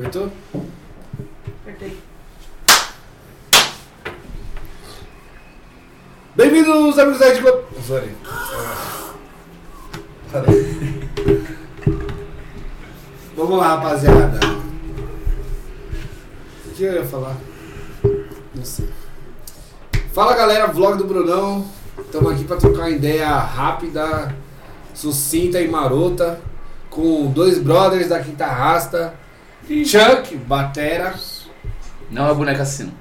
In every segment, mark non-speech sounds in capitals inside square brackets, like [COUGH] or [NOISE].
Apertou? Apertei. Bem-vindos, amigos da Rede Globo. Oh, sorry. Vamos lá, rapaziada. O que eu ia falar? Não sei. Fala galera, vlog do Brunão. Estamos aqui para trocar uma ideia rápida, sucinta e marota com dois brothers da Quinta Rasta. Chuck, Batera. Não é boneca assim.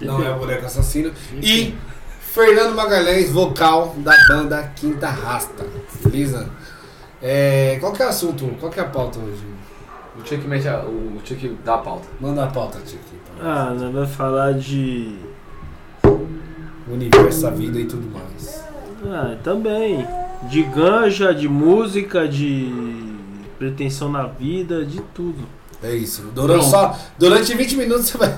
Não é o boneco assassino. E Fernando Magalhães, vocal da banda Quinta Rasta. Beleza? É, qual que é o assunto? Qual que é a pauta hoje? O Chuck mete a, o Chuck dá a pauta. Manda a pauta, Tio. Ah, nós vai falar de. O universo, a vida e tudo mais. Ah, também. De ganja, de música, de pretensão na vida, de tudo. É isso. Durante, Pronto. só, durante 20 minutos você vai.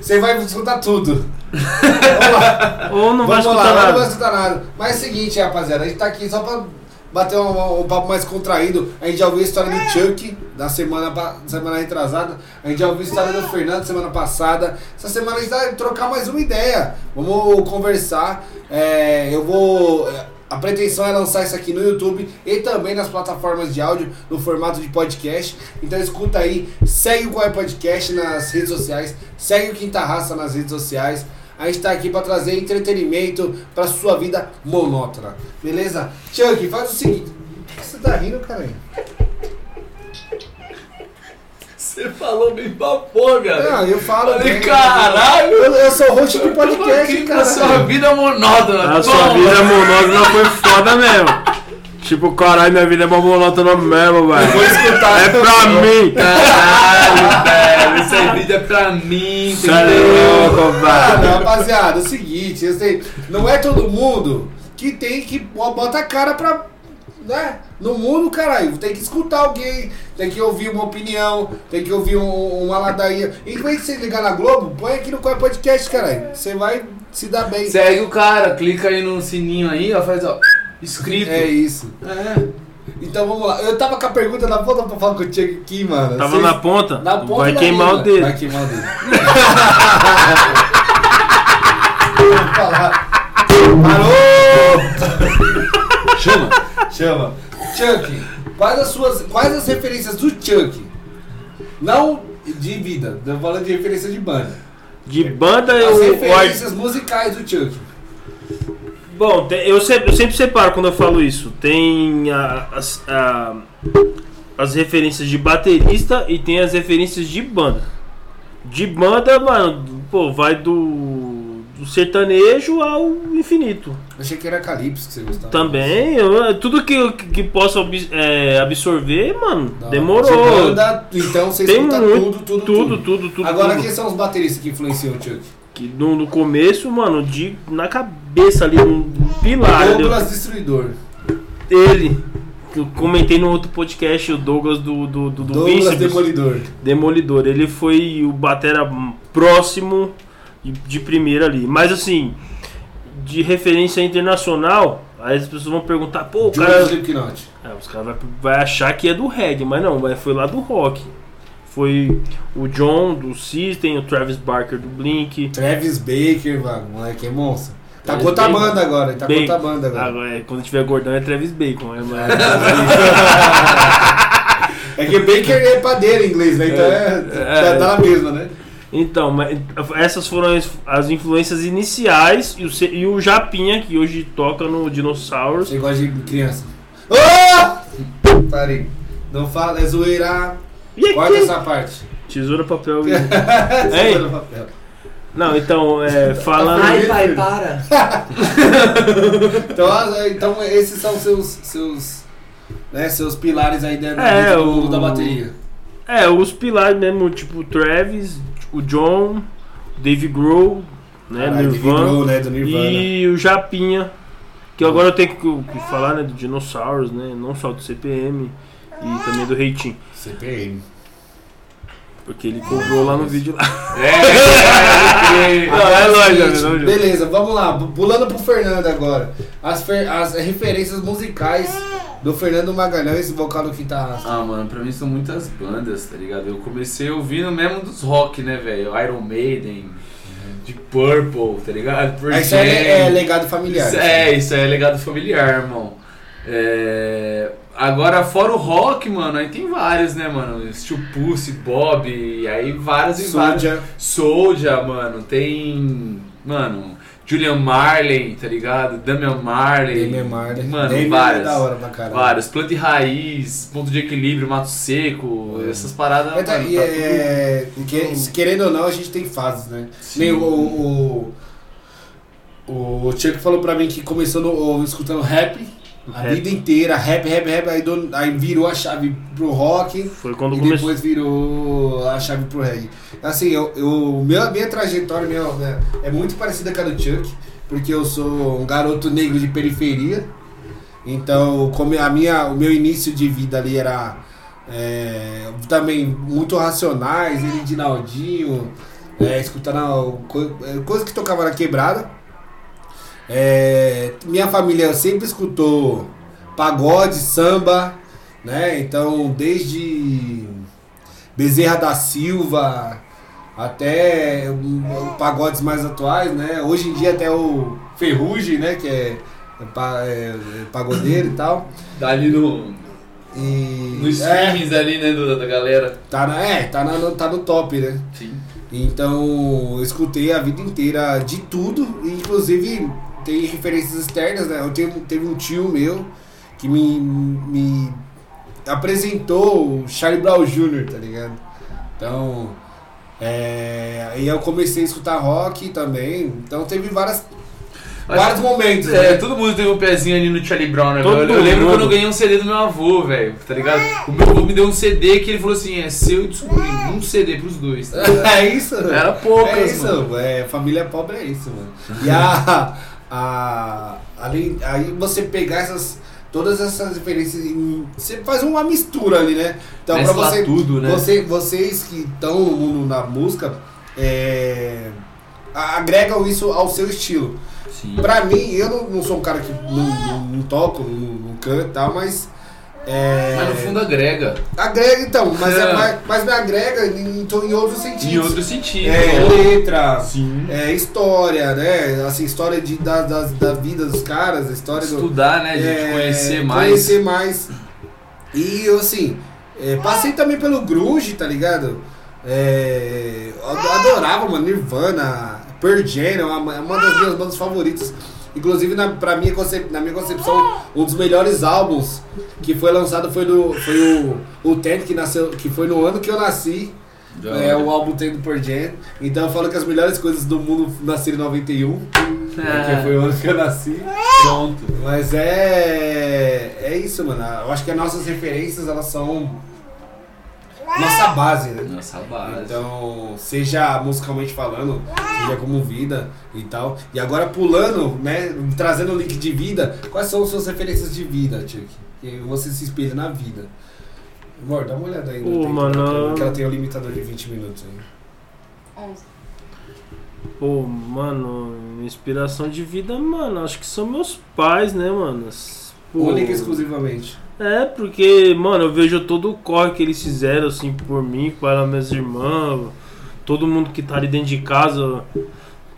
Você vai escutar tudo. Vamos [LAUGHS] lá. Ou não vai Vamos escutar lá, nada. não vai escutar nada. Mas é o seguinte, rapaziada, a gente tá aqui só pra bater um, um papo mais contraído. A gente já ouviu a história do Chuck da semana, semana retrasada. A gente já ouviu a história do Fernando semana passada. Essa semana a gente vai trocar mais uma ideia. Vamos conversar. É, eu vou. A pretensão é lançar isso aqui no YouTube e também nas plataformas de áudio no formato de podcast. Então escuta aí, segue o Qual é Podcast nas redes sociais, segue o Quinta Raça nas redes sociais. A gente tá aqui pra trazer entretenimento pra sua vida monótona. Beleza? Chuck, faz o seguinte. Você tá rindo, cara? Você falou bem pra porra, viado. Não, eu falo. Falei, né? caralho! Eu, eu sou host do podcast, cara. na sua vida monótona. A sua vida monótona foi foda mesmo. Tipo, caralho, minha vida é uma monótona mesmo, velho. Vou escutar. É pra mim. Caralho, velho. Essa vida é pra mim, Cê é entendeu? louco, Ah, velho. não, rapaziada, é o seguinte, sei, não é todo mundo que tem que bota a cara pra. Né? No mundo, caralho, tem que escutar alguém, tem que ouvir uma opinião, tem que ouvir um- uma ladainha. Em vez de você ligar na Globo, põe aqui no Qual é Podcast, caralho. Você vai se dar bem. Segue o cara, clica aí no sininho aí, ó, faz ó, inscrito. É isso. É. Então vamos lá. Eu tava com a pergunta na ponta pra falar contigo aqui, mano. Tava Vocês- na ponta? Na ponta vai queimar o dedo. Vai queimar o dedo. [LAUGHS] Vou falar. Parou! Chama. Chama. Chuck, quais as suas. Quais as referências do Chuck? Não de vida, tô falando de referência de banda. De banda As eu. referências musicais do Chuck. Bom, eu sempre, eu sempre separo quando eu falo isso. Tem a- as, a- as referências de baterista e tem as referências de banda. De banda, mano, pô, vai do, do sertanejo ao infinito. Achei que era Calypso que você gostava. Também, eu- tudo que, eu- que posso abs- é, absorver, mano, Não, demorou. de banda, então você Tem escuta muito, tudo, tudo, tudo, tudo, tudo. Agora, tudo. quem são os bateristas que influenciam o Chuck? Que no, no começo, mano, de, na cabeça ali, um pilar. entendeu? Douglas Destruidor. Ele, que eu comentei no outro podcast, o Douglas do, do, do, do Douglas Demolidor. Demolidor. Ele foi o batera próximo de, de primeira ali. Mas assim, de referência internacional, aí as pessoas vão perguntar, pô, o cara. Slipknot. É, os caras vai, vai achar que é do reggae, mas não, foi lá do rock. Foi o John do System, o Travis Barker do Blink. Travis Baker, mano, moleque é monstro. Tá com outra banda agora, tá com outra banda agora. Agora, é, quando tiver gordão é Travis Bacon. É, mas- [LAUGHS] É que Baker é padeiro em inglês, né? Então é, É. tá, tá na mesma, né? Então, mas essas foram as, as influências iniciais e o, e o Japinha, que hoje toca no Dinosaurs. Você gosta de criança. Ô! Parei. Não fala, é zoeira. E Corta aqui? essa parte. Tesoura, papel e. [LAUGHS] Tesoura, papel. Não, então, é, [LAUGHS] falando. Ai, pai, para. [LAUGHS] Então, as- então esses são seus seus né, seus pilares aí dentro É, do o- da bateria. É, os pilares mesmo, tipo o Travis, o John, o Dave Grohl, né, David Nirvana. Grohl, né, Nirvana. E o Japinha, que agora eu tenho que, falar, né, do Dinosaurs, né, não só do CPM e também do Reitinho, CPM. Porque ele cobrou lá no vídeo lá. É, Não, é lógico, Seguinte, é lógico. Beleza, vamos lá. Pulando pro Fernando agora. As, fer- as referências musicais do Fernando Magalhães, vocal do Quinta Ah, mano, pra mim são muitas bandas, tá ligado? Eu comecei ouvindo mesmo dos rock, né, velho? Iron Maiden, Deep Purple, tá ligado? Pearl Isso é, é legado familiar. Isso é, isso é legado familiar, irmão. É, Agora, fora o rock, mano, aí tem vários, né, mano? Steel Pussy, Bob, e aí vários e vários. Soldier. Mano, tem. Mano, Julian Marley, tá ligado? Damian Marley. Damian Marley. Mano, Damian várias. é da hora pra caralho. Vários. Planta e raiz, ponto de equilíbrio, mato seco, essas paradas. É, tá- mano, e tá é- que- se querendo ou não, a gente tem fases, né? Nem o, o, o, o Chuck falou pra mim que começou no, escutando rap a Rap. vida inteira, rap, rap, rap, aí, do- aí virou a chave pro rock Foi quando e começou. depois virou a chave pro reggae. Assim, eu, eu, minha, minha trajetória minha, né, é muito parecida com a do Chuck, porque eu sou um garoto negro de periferia. Então, como a minha, o meu início de vida ali era é, também muito racionais, ele de Naldinho, é, escutando a- co- é, coisa que tocava na quebrada. É, minha família sempre escutou pagode, samba, né? Então, desde Bezerra da Silva até pagodes mais atuais, né? Hoje em dia até o Ferrugem, né? Que é, é é- é pagodeiro e tal. Tá ali no, E, nos é, streamings ali, né, do- da galera. tá, na, é, tá, na- tá no top, né? Sim. Então, eu escutei a vida inteira de tudo, inclusive tem referências externas, né? Eu tenho, teve um tio meu que me, me apresentou o Charlie Brown Jr., tá ligado? Então, é, aí eu comecei a escutar rock também, então teve várias, vários momentos, É, né? todo mundo teve um pezinho ali no Charlie Brown, né? Todo? Eu, eu lembro quando eu ganhei um CD do meu avô, velho, tá ligado? O meu avô me deu um CD que ele falou assim: é seu e descobri um CD pros dois. Tá? [LAUGHS] É isso, né? Era poucas, É isso, mano. é, família pobre é isso, mano. E a, a além, aí você pegar essas todas essas referências, e você faz uma mistura ali, né? Então pra Mescla você, tudo, né? você vocês que estão no mundo na música, é, agregam isso ao seu estilo. Sim. Pra mim, eu não, não sou um cara que não, não, não toco, não, não canto e tal, mas é, Mas no fundo agrega. agrega então, mas, é. É. mais- mas me agrega em, em outros sentidos. Em outro sentido. É, né? letra, Sim. é, história, né? Assim, história de, da, da, da vida dos caras, a história do. Estudar, né, gente? é, conhecer mais. Conhecer mais. E eu, assim, é, passei também pelo Grunge, tá ligado? É, eu adorava, mano, Nirvana, Pearl Jam, é uma, é uma das minhas bandas favoritas. Inclusive, na, pra minha concep, na minha concepção, um dos melhores álbuns que foi lançado foi, do, foi o, o Tent, que, nasceu, que foi no ano que eu nasci. É o álbum tem do Pearl Jam. Então eu falo que as melhores coisas do mundo nasceram em 91. É. Que foi o ano que eu nasci. Pronto. Mas é. É isso, mano. Eu acho que as nossas referências elas são. Nossa base, né? Nossa base. Então, seja musicalmente falando, seja como vida e tal. E agora pulando, né? Trazendo o link de vida, quais são suas referências de vida, Chuck? Que você se espelha na vida. Amor, dá uma olhada aí no Ô, tempo, mano, que ela tem o limitador de 20 minutos aí. 11. Pô, mano, inspiração de vida, mano, acho que são meus pais, né, mano? Pô, Única e exclusivamente. É, porque, mano, eu vejo todo o corre que eles fizeram, assim, por mim, para minhas irmãs, todo mundo que tá ali dentro de casa.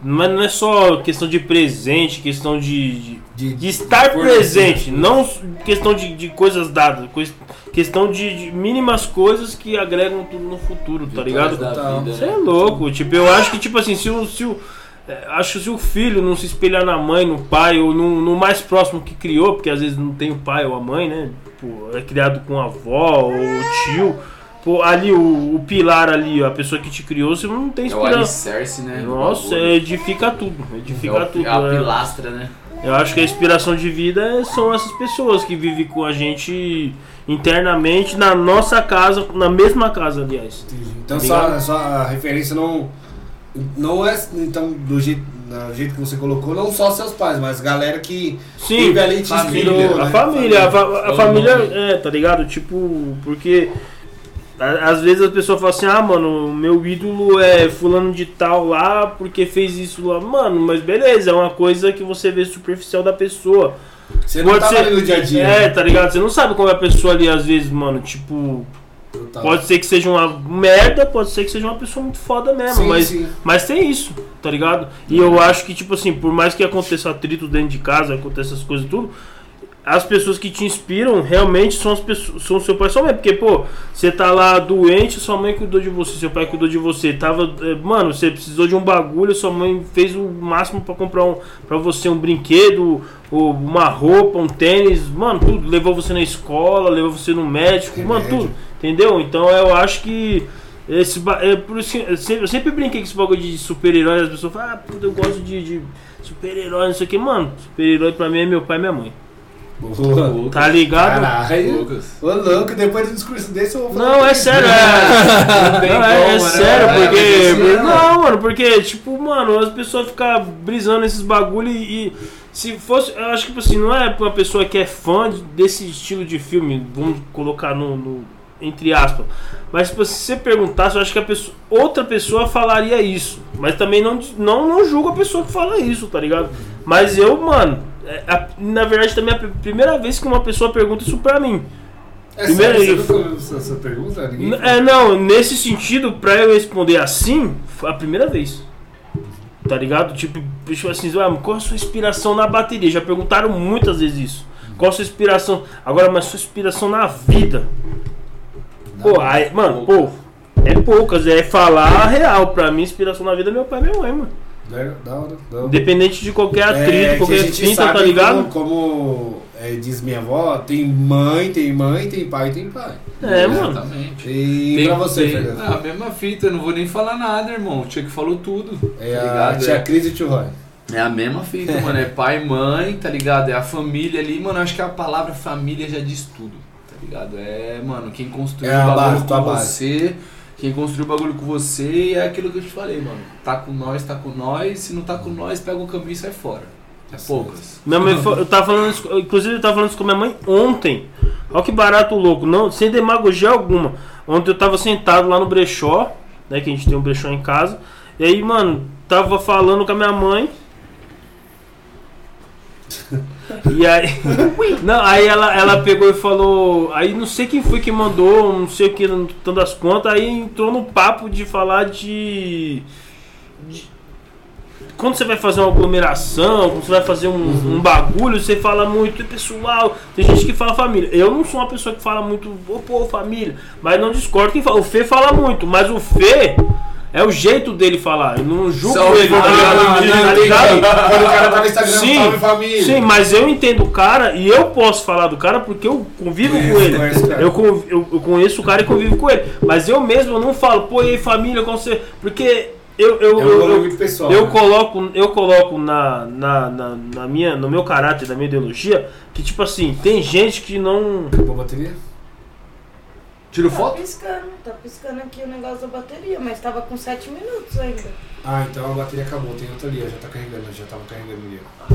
Mas não é só questão de presente, questão de, de, De, de estar presente, não questão de, de coisas dadas, cois- questão de, de mínimas coisas que agregam tudo no futuro, tá ligado? Você né? é louco, tipo, eu acho que, tipo assim, se o. Se o acho que se o filho não se espelhar na mãe, no pai, ou no, no mais próximo que criou, porque às vezes não tem o pai ou a mãe, né? Pô, é criado com a avó ou o tio. Pô, ali, o, o pilar ali, a pessoa que te criou, você não tem É o inspiração. alicerce, né? Nossa, edifica tudo. Edifica é o, tudo. é a né? pilastra, né? Eu acho que a inspiração de vida é- são essas pessoas que vivem com a gente internamente na nossa casa, na mesma casa, aliás. Entendi. Então Tá só, só a referência não. Não é então do jeito, do jeito que você colocou, não só seus pais, mas galera que Sim, teve ali te família, inspirou. A né? família, a, fa- a Todo família, é, tá ligado? Tipo, porque a- às vezes a pessoa fala assim, ah, mano, meu ídolo é fulano de tal lá porque fez isso lá. Mano, mas beleza, é uma coisa que você vê superficial da pessoa. Você não Pode tava ser- ali no dia a dia. É, né? tá ligado? Você não sabe como é a pessoa ali, às vezes, mano, tipo. Total. Pode ser que seja uma merda, pode ser que seja uma pessoa muito foda mesmo, Sim, mas, sim. mas tem isso, tá ligado? E eu acho que, tipo assim, por mais que aconteça atrito dentro de casa, aconteça essas coisas e tudo, as pessoas que te inspiram realmente são as pessoas, são seu pai e sua mãe. Porque, pô, você tá lá doente, sua mãe cuidou de você, seu pai cuidou de você. Tava, eh, mano, você precisou de um bagulho, sua mãe fez o máximo pra comprar um, pra você um brinquedo, uma roupa, um tênis, mano, tudo. Levou você na escola, levou você no médico, mano, tudo. Entendeu? Então eu acho que. Esse, é por isso que eu sempre, eu sempre brinquei com esse bagulho de super-herói. As pessoas falam, ah, puta, eu gosto de, de super-herói, não sei o que. Mano, super-herói pra mim é meu pai e minha mãe. Boa. Tá ligado? Caralho. Lucas. Ô, louco, depois de um discurso desse eu vou falar. Não, é sério, é. [LAUGHS] Não é, é né? sério, É, porque. assim, não, não. mano, porque, tipo, mano, as pessoas ficam brisando nesses bagulho e. e se fosse. Eu acho que, tipo assim, não é pra uma pessoa que é fã de- desse estilo de filme, vamos colocar no. no- entre aspas. Mas tipo, se você perguntasse, eu acho que a pessoa, outra pessoa falaria isso. Mas também não, não, não julgo a pessoa que fala isso, tá ligado? Mas eu, mano, é a- na verdade também é a primeira vez que uma pessoa pergunta isso pra mim. É Primeiro sério, você essa, pergunta? Ninguém É, não, nesse sentido, pra eu responder assim, foi a primeira vez. Tá ligado? Tipo, tipo assim, ah, qual a sua inspiração na bateria? Já perguntaram muitas vezes isso. Qual a sua inspiração? Agora, mas sua inspiração na vida? Pô, aí, mano, pô, é poucas, é falar a real. Pra mim, inspiração na vida é meu pai e minha mãe, mano. Da da hora, da hora. Independente de qualquer atrito, É, que a qualquer sabe tá ligado? Como, como, é, diz minha avó, tem mãe, tem mãe, tem pai, tem pai. É, mano. Exatamente. E Tem- pra você, tem- Fernando? Ah, a mesma fita, eu não vou nem falar nada, irmão. O Chuck falou tudo. É tá a ligado? tia É- Cris e tio Roy. É a mesma fita, mano. É [LAUGHS] pai, mãe, tá ligado? É a família ali, mano. Acho que a palavra família já diz tudo, tá ligado? É, mano, quem construiu É a o bagulho base, tua com base. você, quem construiu o bagulho com você é aquilo que eu te falei, mano. Tá com nós, tá com nós. Se não tá com nós, pega o caminho e sai fora. É poucas. Minha mãe, eu tava falando isso, inclusive eu tava falando isso com minha mãe ontem. Olha que barato louco, não, sem demagogia alguma. Ontem eu tava sentado lá no brechó, né, que a gente tem um brechó em casa. E aí, mano, tava falando com a minha mãe. [LAUGHS] E aí, [LAUGHS] não, aí ela, ela pegou e falou, aí não sei quem foi que mandou, não sei o que, tanto das contas, aí entrou no papo de falar de quando você vai fazer uma aglomeração, quando você vai fazer um, um bagulho, você fala muito, "É pessoal, tem gente que fala família. Eu não sou uma pessoa que fala muito, ô pô, família, mas não discordo quem fala. O Fê fala muito, mas o Fê é o jeito dele falar. Eu não julgo Salve ele, tá Tá? Quando o cara tá no Instagram, Sim, salve família. Sim, mas eu entendo o cara e eu posso falar do cara porque eu convivo com ele. Eu, conv- eu, eu conheço o cara e convivo com ele. Mas eu mesmo não falo, pô, e aí família, como você. Porque eu, eu, É eu, pessoal. eu né? coloco, eu coloco na, na, na, na minha, no meu caráter, na minha ideologia, que tipo assim, tem gente que não. Acabou a bateria? Tiro Tá foto? piscando, tá piscando aqui o negócio da bateria, mas tava com 7 minutos ainda. Ah, então a bateria acabou. Tem outra ali, ó, já tá carregando, já tava carregando ali. ó.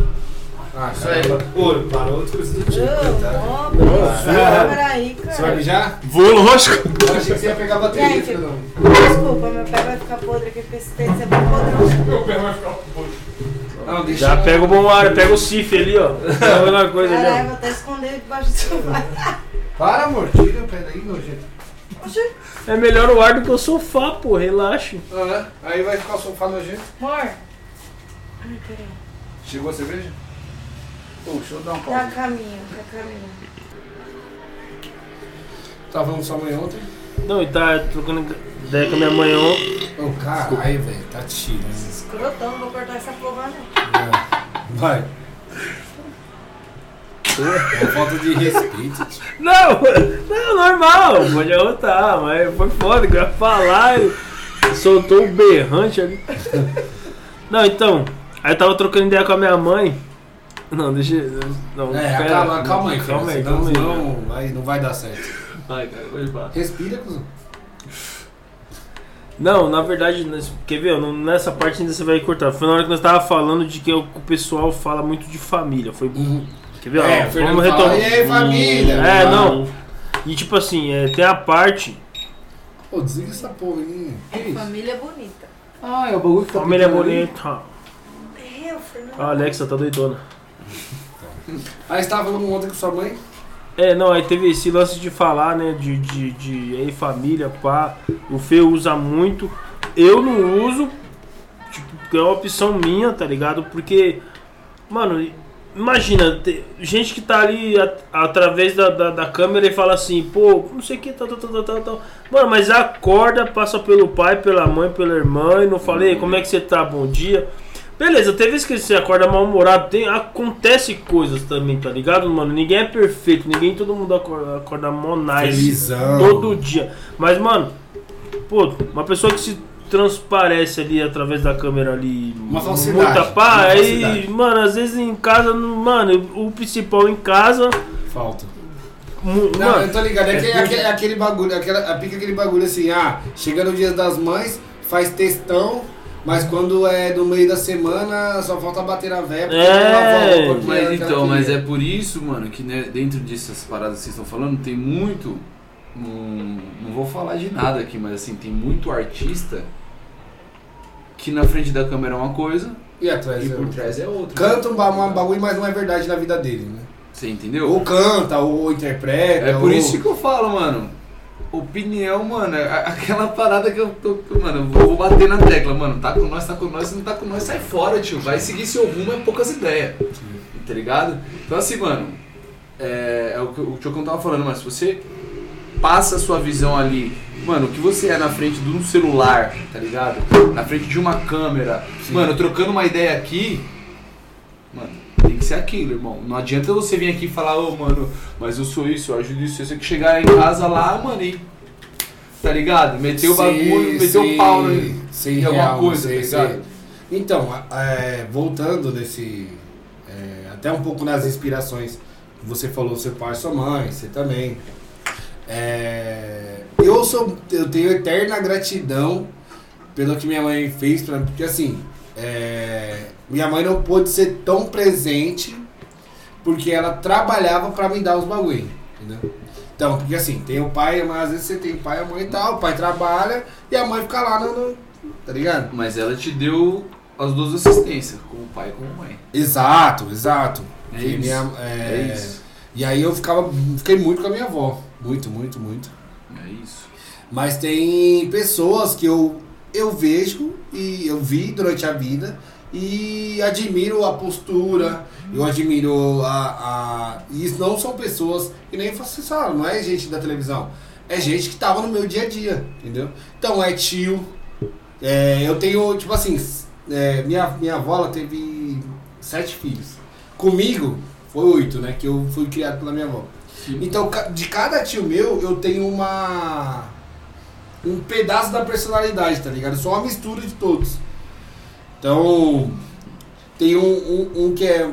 Ah, Isso aí. Pô, parou outro coisa do tipo, Ô, tá? Peraí, Você vai cara. mijar? Vou, lógico. Eu achei que você ia pegar a bateria, Gente, Fernando. desculpa, meu pé vai ficar podre aqui porque esse tênis é bem podrão. Não, deixa Já pega o bom ar, pega o Cif ali, ó. É a mesma coisa ali, Caralho, ó. vou até esconder debaixo do sofá. Para, amor, tira o pé daí, meu É melhor o ar do que o sofá, pô, relaxe. Ah, é? Aí vai ficar o sofá nojento. amor. Ai, peraí. Chegou a cerveja? Pô, deixa eu dar um Tá a pau. caminho, tá a caminho. Tava falando com sua mãe ontem? Não, e tá trocando ideia com a minha mãe ontem. Ô, caralho, velho, tá tirando. Escrotão, não vou cortar essa porra não. É. Vai. É falta de respeito. [LAUGHS] Não, não, normal, pode arrotar, mas foi foda, que eu ia falar, e soltou um berrante ali. [LAUGHS] Não, então, aí eu tava trocando ideia com a minha mãe. Não, deixa. Não, É, pera, calma, calma aí, calma aí, calma aí. senão não, vai, não vai dar certo. Vai, cara, levar. Respira, cuzão. Não, na verdade, quer ver? Não- Nessa parte ainda você vai cortar. Foi na hora que nós tava falando de que o o pessoal fala muito de família. Foi. Quer ver? É, Ó, vamos fala, retomar. e aí, família? É, não. E tipo assim, é, tem a parte. Pô, desliga essa porra aí. Que isso? Família bonita. Ah, é o bagulho que tá Família picando ali. bonita. É, o Fernando. A Alexa tá doidona. Aí você tava falando ontem com sua mãe? É, não, aí teve esse lance de falar, né, de, de, de aí, família, pá. O Fê usa muito. Eu não uso, tipo, porque é uma opção minha, tá ligado? Porque, mano, imagina, te- gente que tá ali a- através da, da, da câmera e fala assim, pô, não sei o que, tal, tal, tal, tal, tal. Mano, mas acorda, passa pelo pai, pela mãe, pela irmã, e não falei, como é que você tá, bom dia. Beleza, tem vezes que você acorda mal-humorado, tem, acontece coisas também, tá ligado, mano? Ninguém é perfeito, ninguém, todo mundo acorda, acorda mó nice. Todo dia. Mas, mano, pô, uma pessoa que se transparece ali através da câmera ali. Uma falsidade, Muita pá, uma aí, falsidade. mano, às vezes em casa, mano, o principal em casa. Falta. Não, mano, eu tô ligado. É, que- é é aquele, é aquele bagulho, aquela, pica aquele bagulho assim, ah, chega no dia das mães, faz textão, mas quando é no meio da semana, só falta bater na véia É, a Mas então, mas é por isso, mano, que né, dentro dessas paradas que vocês estão falando, tem muito. Não, não vou falar de nada aqui, mas assim, tem muito artista que na frente da câmera é uma coisa E atrás? e é por outra. trás é outra. Canta um, ba- um bagulho, mas não é verdade na vida dele, né? Você entendeu? Ou canta, ou interpreta. É por ou... isso que eu falo, mano. Opinião, mano, é aquela parada que eu tô. Mano, eu vou bater na tecla, mano. Tá com nós, tá com nós, se não tá com nós, sai fora, tio. Vai seguir seu rumo, é poucas ideias. Tá ligado? Então assim, mano, é, é o que o Chocão tava falando, mas se você passa a sua visão ali, mano, o que você é na frente de um celular, tá ligado? Na frente de uma câmera, Sim. mano, trocando uma ideia aqui, mano, tem que ser aquilo, irmão. Não adianta você vir aqui e falar, ô, mano, mas eu sou isso, eu ajudo isso. Você que chegar em casa lá, mano, e. Tá ligado? Meteu o Sim, bagulho, meteu sim, o pau né? sim, em alguma real, coisa, sim, tá sim. ligado? Então, a- é, voltando nesse. é, até um pouco nas inspirações. Você falou seu pai sua mãe, você também. É, eu sou. Eu tenho eterna gratidão pelo que minha mãe fez pra mim, porque assim. é, minha mãe não pôde ser tão presente porque ela trabalhava pra me dar os bagulho, entendeu? Então, porque assim, tem o pai, mas às vezes você tem o pai e a mãe e tal, o pai trabalha e a mãe fica lá no, no- tá ligado? Mas ela te deu as duas assistências, com o pai e com a mãe. Exato, exato. É isso. minha- É, é, isso. E aí eu ficava, fiquei muito com a minha avó, muito, muito, muito. É isso. Mas tem pessoas que eu, eu vejo e eu vi durante a vida e admiro a postura, eu admiro a. a e isso não são pessoas que nem você sabe, não é gente da televisão. É gente que tava no meu dia a dia, entendeu? Então é tio. é, eu tenho, tipo assim, é, minha, minha avó ela teve sete filhos. Comigo foi oito, né? Que eu fui criado pela minha avó. Então, ca- de cada tio meu, eu tenho uma. Um pedaço da personalidade, tá ligado? Sou uma mistura de todos. Então, tem um, um, um que é,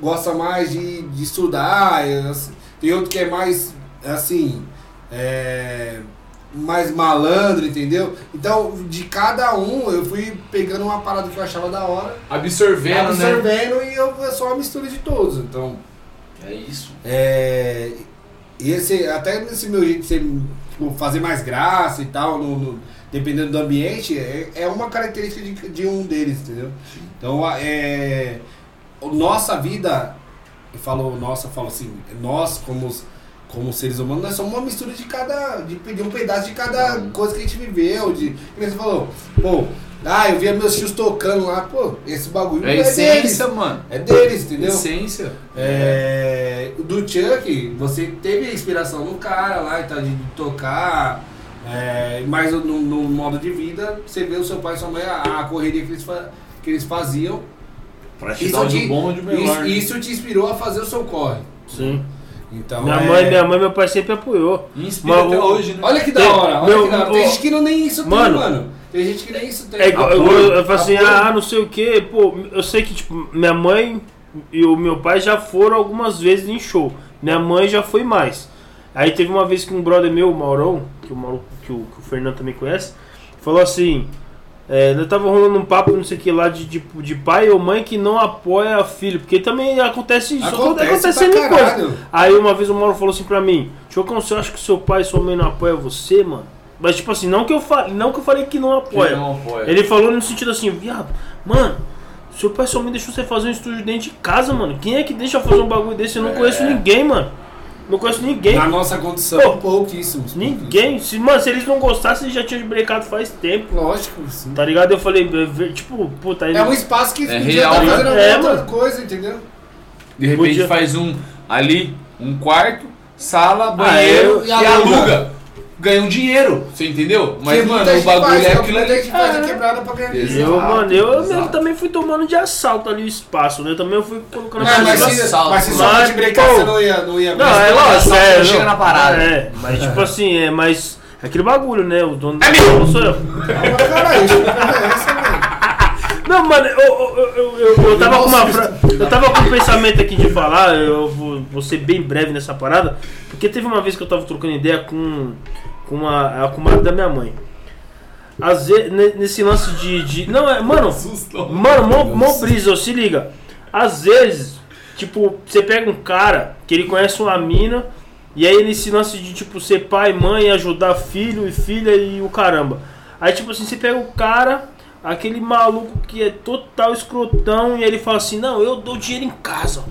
gosta mais de, de estudar, assim, tem outro que é mais, assim, é, mais malandro, entendeu? Então, de cada um, eu fui pegando uma parada que eu achava da hora, Absorvendo, né? absorvendo e eu, eu sou uma mistura de todos. Então, É isso. é, e esse, até nesse meu jeito de ser, tipo, fazer mais graça e tal, no, no- dependendo do ambiente, é, é uma característica de, de um deles, entendeu? Então, a- é, nossa vida, eu falo nossa, eu falo assim, nós como, os- como seres humanos, nós somos uma mistura de cada, de, de um pedaço de cada coisa que a gente viveu, de, como você falou, pô, ah, eu via meus tios tocando lá, pô, esse bagulho É a é deles, essência, mano. é deles, entendeu? Essência. É, do Chuck, você teve inspiração no cara lá e tal, de tocar, é, mas no, no modo de vida, você vê o seu pai e sua mãe, a, a correria que eles, fa- que eles faziam. Pra te dar o de bom de melhor. isso, né? isso te inspirou a fazer o seu corre. Sim. Então, minha é- mãe, minha mãe e meu pai sempre apoiou. Inspira Mas até o- hoje, né? Olha que da Tem- hora, olha meu- que da hora. Tem gente que não nem isso Mano, tem, mano. Tem gente que nem isso tem. É igual, eu, Apoio, eu falo assim, apoio. ah, não sei o que, pô, eu sei que, tipo, minha mãe e o meu pai já foram algumas vezes em show. Minha mãe já foi mais. Aí teve uma vez que um brother meu, o Maurão, que o, Mauro, que o, que o Fernando também conhece, falou assim, é, eu tava rolando um papo, não sei o que lá, de, de, de pai ou mãe que não apoia filho, porque também acontece isso, Acontece coisa. Aí uma vez o Mauro falou assim pra mim, Chocão, você acha que seu pai e sua mãe não apoiam você, mano? Mas tipo assim, não que eu, fa não que eu falei que não apoia. Que não apoia. Ele falou no sentido assim, viado, mano, Seu pai só me deixou você fazer um estúdio dentro de casa, mano. Quem é que deixa eu fazer um bagulho desse? Eu não conheço ninguém, mano. Não conheço ninguém. Na nossa condição, Pô, pouquíssimos. Ninguém. Se, mano, se eles não gostassem, eles já tinham brecado faz tempo. Lógico, sim. Tá ligado? Eu falei, tipo, puta, ele. É um espaço que É podia real, estar né? fazendo É, outra mano. coisa, entendeu? De repente Podia- faz um ali, um quarto, sala, banheiro e e, aluga. aluga. Ganha um dinheiro, você entendeu? Mas, Porque mano, o bagulho faz, é aquilo ali. gente faz a É. quebrada pra ganhar dinheiro. Eu, Exato, mano, eu mesmo também fui tomando de assalto ali o espaço, né? Também eu fui colocando Não, mas se, assalto, mas se só de brecar, Pô. você não ia, não ia Não, mesmo. é lógico, é. não chega na parada. É, mas tipo assim, é, mas. é Aquele bagulho, né? O dono É do meu. não sou eu. Caralho, que é essa? Não, mano, eu, eu, eu, eu, eu tava com uma fra... Eu tava com um pensamento aqui de falar, eu vou, vou ser bem breve nessa parada, porque teve uma vez que eu tava trocando ideia com, com uma, a comadre da minha mãe. Às vezes, ne- nesse lance de. de não, é. Mano, mano, mó, mó brisa, se liga. Às vezes, tipo, você pega um cara que ele conhece uma mina, e aí nesse lance de, tipo, ser pai, mãe, ajudar filho e filha e o caramba. Aí, tipo assim, você pega o cara, aquele maluco que é total escrotão, e ele fala assim: Não, eu dou dinheiro em casa.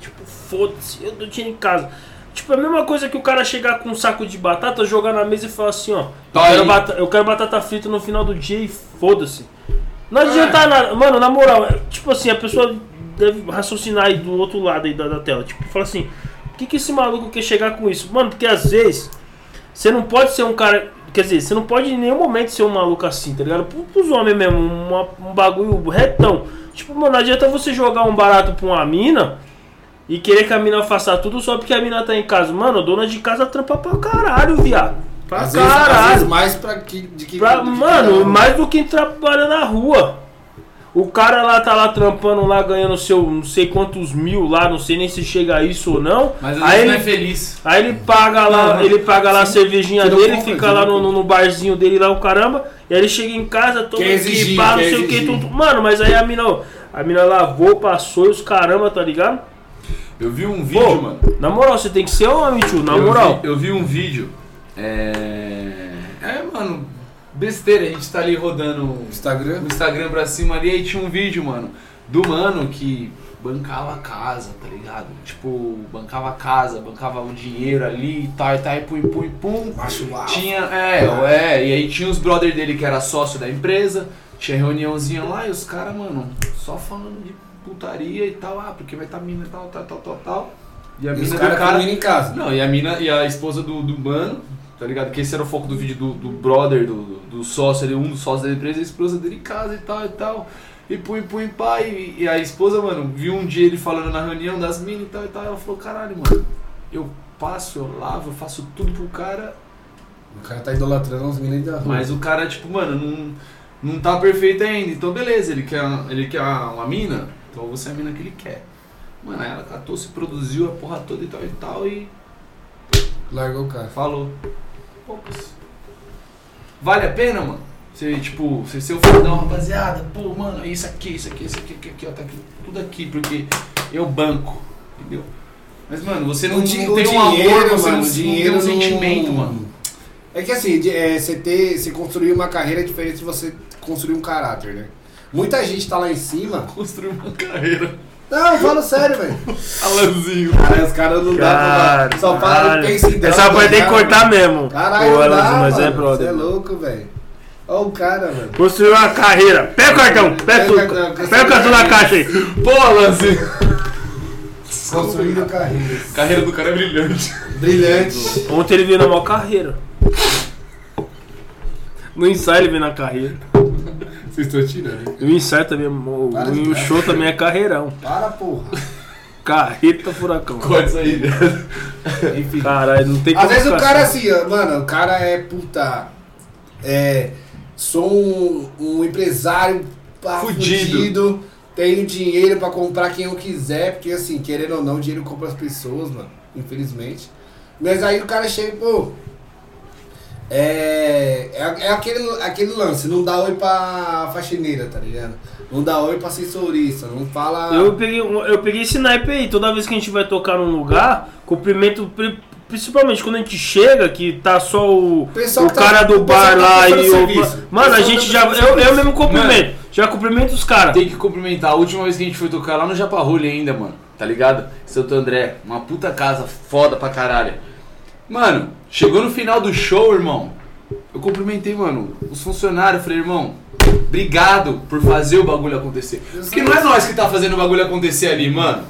Tipo, foda-se, eu dou dinheiro em casa. Tipo, é a mesma coisa que o cara chegar com um saco de batata, jogar na mesa e falar assim: Ó, eu Tá quero, aí. bata- eu quero batata frita no final do dia e foda-se. Não adianta nada. Mano, na moral, é, tipo assim, a pessoa deve raciocinar aí do outro lado aí da, da tela. Tipo, fala assim: O que, que esse maluco quer chegar com isso? Mano, porque às vezes você não pode ser um cara. Quer dizer, você não pode em nenhum momento ser um maluco assim, tá ligado? Pro- Pros homens mesmo, uma- um bagulho retão. Tipo, mano, não adianta você jogar um barato pra uma mina e querer que a mina faça tudo só porque a mina tá em casa. Mano, dona de casa trampa pra caralho, viado. Pra Às vezes, às caralho. vezes mais pra que, de que. Pra- do que mano, não. mais do que trabalha na rua. O cara lá tá lá trampando lá, ganhando seu não sei quantos mil lá, não sei nem se chega a isso ou não. Mas aí ele, não é feliz. aí ele paga lá, Não, ele paga lá a cervejinha dele, pouco, fica lá no, no, no barzinho dele lá, o caramba. E aí ele chega em casa todo exigir, equipado, não sei o que. exigir. Tudo. Mano, mas aí a mina, ó, a mina lavou, passou e os caramba, tá ligado? Eu vi um vídeo, Pô, mano. na moral, você tem que ser homem, tio, na eu moral. Vi, eu vi um vídeo. É. É, mano. Besteira, a gente tá ali rodando Instagram. no Instagram pra cima ali, aí tinha um vídeo, mano, do mano que bancava a casa, tá ligado? Tipo, bancava a casa, bancava o dinheiro ali e tal, e tal, e pum, pum, pum. Macho. Tinha, é, é, e aí tinha os brother dele que era sócio da empresa, tinha reuniãozinha lá e os caras, mano, só falando de putaria e tal, ah, porque vai tá mina e tal, tal, tal, tal, tal. E a E mina do cara. dormindo em casa. Não, e a mina e a esposa do, do mano, tá ligado? Que esse era o foco do vídeo do, do brother, do, do, sócio ali, um dos sócios da empresa, a esposa dele em casa e tal e tal. E pum, pum, pá. E, e a esposa, mano, viu um dia ele falando na reunião das minas e tal e tal. Ela falou: caralho, mano, eu passo, eu lavo, eu faço tudo pro cara, O cara tá idolatrando uns meninos da rua. mas o cara, tipo, mano, não, não tá perfeito ainda. Então, beleza, ele quer, ele quer uma mina, então você é a mina que ele quer. Mano, aí ela catou, se produziu a porra toda e tal e tal e Largou o cara. Falou. Poucas. Vale a pena, mano? Você, tipo, você ser o fodão, rapaziada, pô, mano, é isso aqui, isso aqui, isso aqui, aqui, aqui, ó, tá aqui, tudo aqui, porque eu banco, entendeu? Mas, mano, você não, di- não tem um dinheiro, amor, você mano, não, o não dinheiro tem um não- sentimento, mano. É que assim, é, você ter, você construir uma carreira é diferente de você construir um caráter, né? Muita gente tá lá em cima. Construir uma carreira. Não, falo sério, velho. Alanzinho. Cara, os caras não dá pra. Só fala Caralho. e pensa em Essa vai ter que cortar mesmo. Caralho, Alanzinho, dá, mas mano. é brother. Você é louco, velho. Olha o cara, velho. Construiu uma carreira. Pega o cartão, pega Pega o tudo. cartão, Pega o cartão na caixa aí. Pô, Alanzinho. Construindo carreiras. Carreira do cara é brilhante. Brilhante. Ontem ele veio na maior carreira. No ensaio ele veio na carreira. Vocês estão tirando. No ensaio também, o, Para de o show também é carreirão. Para, porra. Carreta furacão. Corta isso aí, né? Enfim. Caralho, não tem Às vezes o cara assim. assim, ó, mano, o cara é puta. É. Sou um, um empresário pá, Fudido. fudido. Tenho dinheiro pra comprar quem eu quiser, porque assim, querendo ou não, o dinheiro compra as pessoas, mano. Infelizmente. Mas aí o cara chega, e, pô. É, é, é aquele, aquele lance, não dá oi pra faxineira, tá ligado? Não dá oi pra sensorista, não fala. Eu peguei, eu peguei esse naipe aí. Toda vez que a gente vai tocar num lugar, cumprimento. pri- Principalmente quando a gente chega, que tá só o, Pessoal o que tá- cara do o pessoal bar tá lá prestando e o. Mano, a gente já. tá prestando Eu, eu mesmo cumprimento. Já cumprimenta os caras. Tem que cumprimentar. A última vez que a gente foi tocar lá no Japarrulho ainda, mano. Tá ligado? Santo André. Uma puta casa foda pra caralho. Mano, chegou no final do show, irmão. Eu cumprimentei, mano, os funcionários. Falei, irmão, obrigado por fazer o bagulho acontecer. Porque não é nós que tá fazendo o bagulho acontecer ali, mano.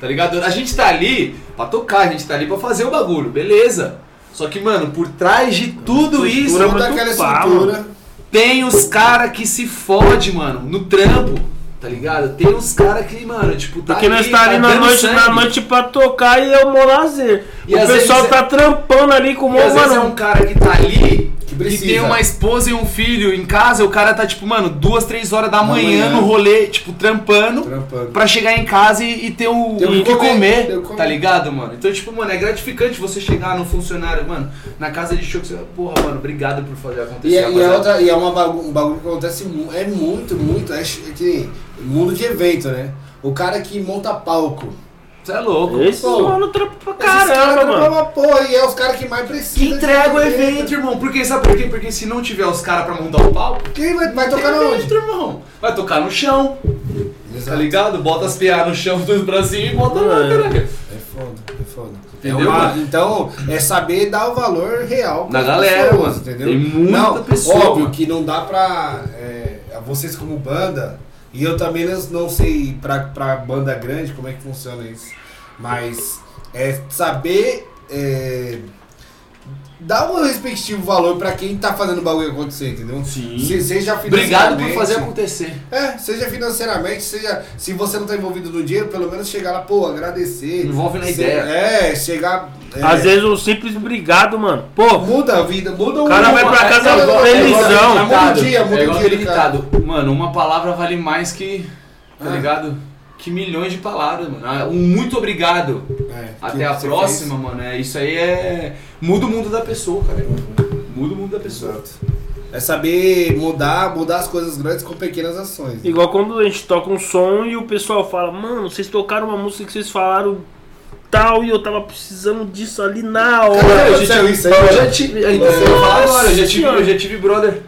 Tá ligado? A gente tá ali pra tocar, a gente tá ali pra fazer o bagulho, beleza. Só que, mano, por trás de tudo isso, Toda aquela estrutura. tem os cara que se fode, mano, no trampo. Tá ligado? Tem uns cara que, mano, tipo, tá Porque nós ali, tá ali na dando noite, sangue. na noite pra tocar e é o meu lazer. E o pessoal é- tá trampando ali com o às vezes é mano. um cara que tá ali, Que tem uma esposa e um filho em casa, o cara tá, tipo, mano, duas, três horas da manhã, manhã. no rolê, tipo, trampando. Trampando. Pra chegar em casa e, e ter o, o que comer, comer, comer. tá ligado, mano? Então, tipo, mano, é gratificante você chegar no funcionário, mano, na casa de show que você fala, porra, mano, obrigado por fazer acontecer. E, é- e é, rapaziada." outra, e é uma bagu- um bagulho que acontece é muito, muito. É, é que mundo de evento, né? O cara que monta palco. Você é louco. Esse Pô, mano trampa pra caramba, mano. uma porra e é os caras que mais Que precisam. entrega o de evento, irmão. Porque sabe por quê? Porque se não tiver os caras pra montar o palco, Quem vai, vai tocar na tem onde? evento, irmão. Vai tocar no chão, tá ligado? Bota as PA no chão, pra cima e bota lá, É. caralho. É foda, é foda. Entendeu, É uma- então, é saber dar o valor real Na galera, pessoas, mano. entendeu? Tem muita não, pessoa, Óbvio mano. que não dá pra. é, vocês como banda, e eu também não, sei pra, pra banda grande como é que funciona isso, mas é saber. É, dar um respectivo valor pra quem tá fazendo o bagulho acontecer, entendeu? Sim. Se, seja Obrigado por fazer acontecer. É, seja financeiramente, seja. Se você não tá envolvido no dinheiro, pelo menos chegar lá, pô, agradecer. Envolve na Se- ideia. É, chegar. é, Às vezes o simples obrigado, mano. Pô, Muda a vida, muda o cara vai pra casa felizão. Muda o dia, muda é o igual dia. Mano, uma palavra vale mais que. Tá Ah. ligado? Que milhões de palavras, mano. Ah, Um muito obrigado. É, Até a próxima, mano. É, isso aí é. Muda o mundo da pessoa, cara. Muda o mundo da fez. pessoa. Exato. É saber mudar, mudar as coisas grandes com pequenas ações. igual quando a gente toca um som e o pessoal fala, mano, vocês tocaram uma música que vocês falaram tal e eu tava precisando disso ali na hora. Cara, eu já, isso aí, eu já tive. Então, eu agora, eu já tive, eu já tive brother.